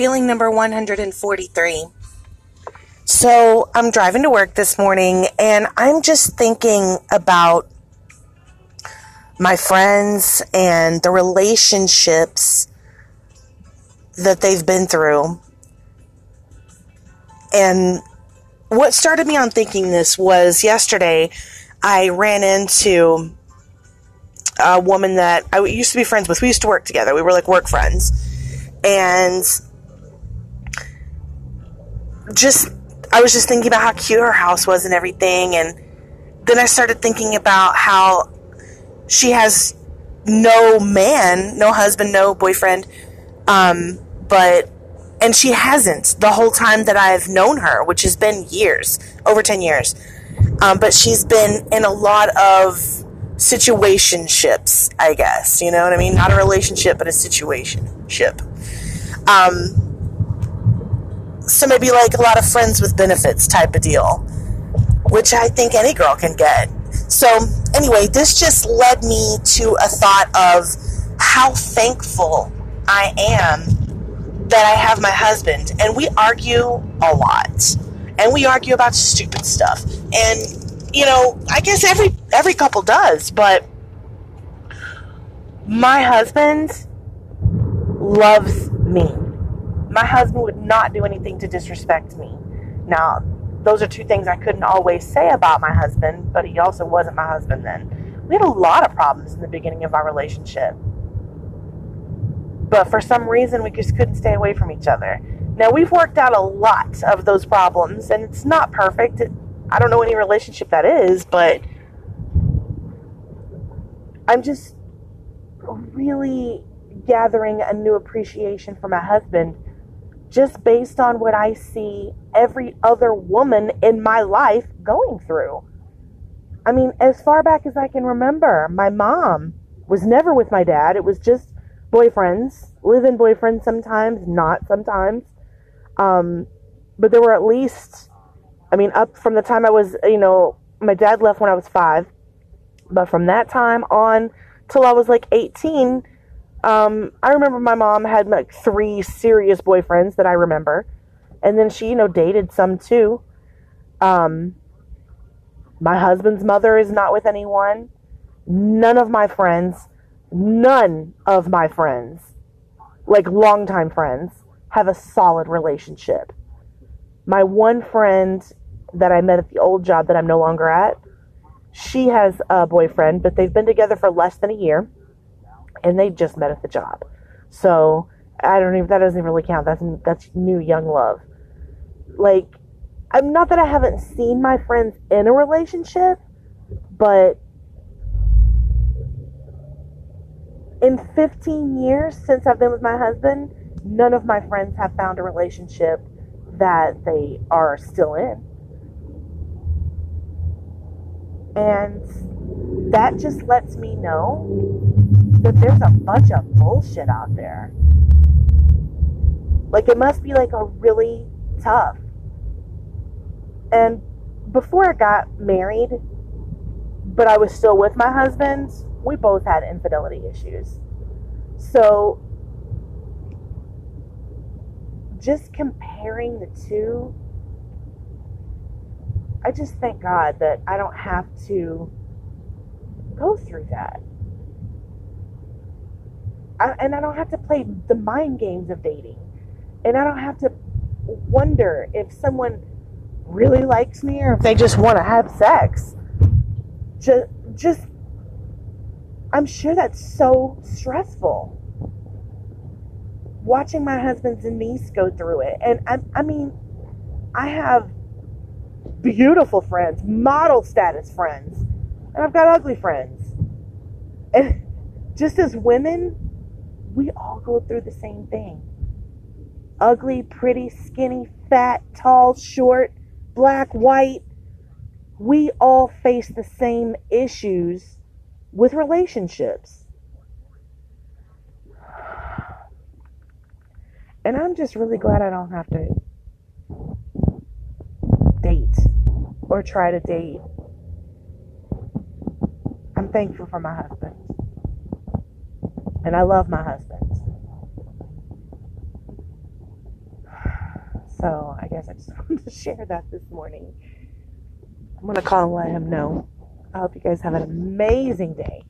feeling number 143. So I'm driving to work this morning and I'm just thinking about my friends and the relationships that they've been through. And what started me on thinking this was yesterday I ran into a woman that I used to be friends with. We used to work together. We were like work friends. And just, I was just thinking about how cute her house was and everything. And then I started thinking about how she has no man, no husband, no boyfriend. Um, but, and she hasn't the whole time that I've known her, which has been years, over 10 years. Um, but she's been in a lot of situationships, I guess. You know what I mean? Not a relationship, but a situationship. Um, so maybe like a lot of friends with benefits type of deal, which I think any girl can get. So anyway, this just led me to a thought of how thankful I am that I have my husband. And we argue a lot. And we argue about stupid stuff. And you know, I guess every every couple does, but my husband loves me. My husband would not do anything to disrespect me. Now, those are two things I couldn't always say about my husband, but he also wasn't my husband then. We had a lot of problems in the beginning of our relationship. But for some reason, we just couldn't stay away from each other. Now, we've worked out a lot of those problems, and it's not perfect. It, I don't know any relationship that is, but I'm just really gathering a new appreciation for my husband just based on what I see every other woman in my life going through. I mean, as far back as I can remember, my mom was never with my dad. It was just boyfriends, live in boyfriends sometimes, not sometimes. Um, but there were at least, I mean, up from the time I was, you know, my dad left when I was five. But from that time on till I was like 18, um, I remember my mom had like three serious boyfriends that I remember. And then she, you know, dated some too. Um, my husband's mother is not with anyone. None of my friends, none of my friends, like longtime friends, have a solid relationship. My one friend that I met at the old job that I'm no longer at, she has a boyfriend, but they've been together for less than a year and they just met at the job. So I don't even that doesn't really count. That's that's new young love. Like I'm not that I haven't seen my friends in a relationship, but in 15 years since I've been with my husband, none of my friends have found a relationship that they are still in. And that just lets me know that there's a bunch of bullshit out there. Like, it must be like a really tough. And before I got married, but I was still with my husband, we both had infidelity issues. So, just comparing the two, I just thank God that I don't have to go through that. I, and I don't have to play the mind games of dating. And I don't have to wonder if someone really likes me or if they just want to have sex. Just, just, I'm sure that's so stressful. Watching my husband's niece go through it. And I, I mean, I have beautiful friends, model status friends, and I've got ugly friends. And just as women, we all go through the same thing ugly, pretty, skinny, fat, tall, short, black, white. We all face the same issues with relationships. And I'm just really glad I don't have to date or try to date. I'm thankful for my husband. And I love my husband. So I guess I just wanted to share that this morning. I'm going to call and let him know. I hope you guys have an amazing day.